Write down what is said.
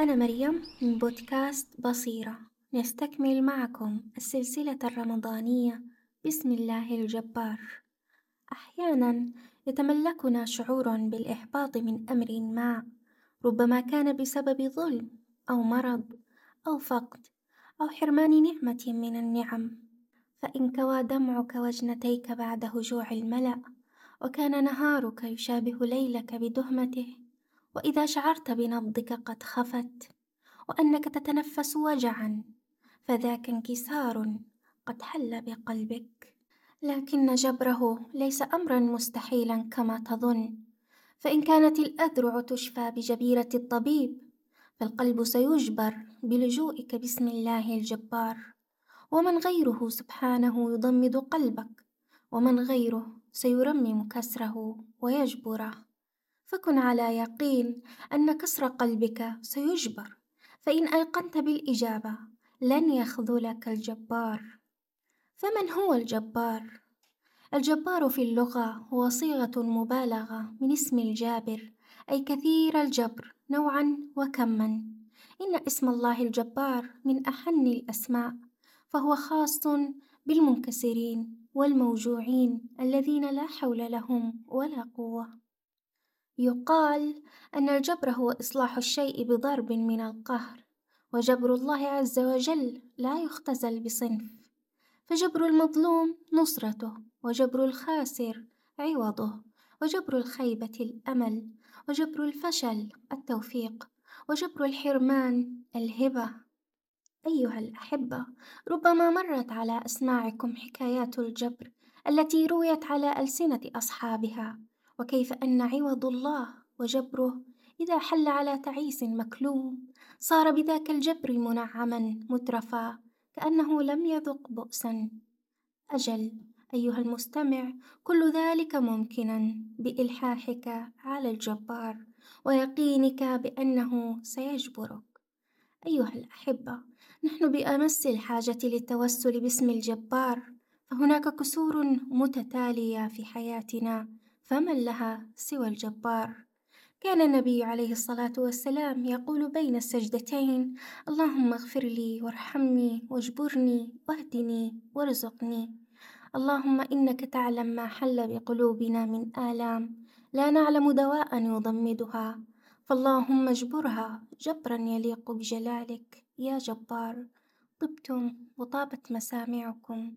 أنا مريم من بودكاست بصيرة. نستكمل معكم السلسلة الرمضانية بسم الله الجبار. أحيانا يتملكنا شعور بالإحباط من أمر ما ربما كان بسبب ظلم أو مرض أو فقد أو حرمان نعمة من النعم. فإن كوى دمعك وجنتيك بعد هجوع الملأ وكان نهارك يشابه ليلك بدهمته. وإذا شعرت بنبضك قد خفت وأنك تتنفس وجعا فذاك انكسار قد حل بقلبك. لكن جبره ليس أمرا مستحيلا كما تظن فإن كانت الأذرع تشفى بجبيرة الطبيب فالقلب سيجبر بلجوئك بسم الله الجبار. ومن غيره سبحانه يضمد قلبك ومن غيره سيرمم كسره ويجبره. فكن على يقين أن كسر قلبك سيجبر فإن أيقنت بالإجابة لن يخذلك الجبار. فمن هو الجبار؟ الجبار في اللغة هو صيغة مبالغة من اسم الجابر أي كثير الجبر نوعا وكما. إن اسم الله الجبار من أحن الأسماء فهو خاص بالمنكسرين والموجوعين الذين لا حول لهم ولا قوة. يقال أن الجبر هو إصلاح الشيء بضرب من القهر وجبر الله عز وجل لا يختزل بصنف. فجبر المظلوم نصرته وجبر الخاسر عوضه وجبر الخيبة الأمل وجبر الفشل التوفيق وجبر الحرمان الهبة. أيها الأحبة ربما مرت على أسماعكم حكايات الجبر التي رويت على ألسنة أصحابها. وكيف أن عوض الله وجبره إذا حل على تعيس مكلوم صار بذاك الجبر منعما مترفا كأنه لم يذق بؤسا. أجل أيها المستمع كل ذلك ممكنا بإلحاحك على الجبار ويقينك بأنه سيجبرك. أيها الأحبة نحن بأمس الحاجة للتوسل باسم الجبار فهناك كسور متتالية في حياتنا فمن لها سوى الجبار؟ كان النبي عليه الصلاة والسلام يقول بين السجدتين اللهم اغفر لي وارحمني واجبرني واهدني وارزقني. اللهم إنك تعلم ما حل بقلوبنا من آلام. لا نعلم دواء يضمدها. فاللهم اجبرها جبرا يليق بجلالك يا جبار. طبتم وطابت مسامعكم.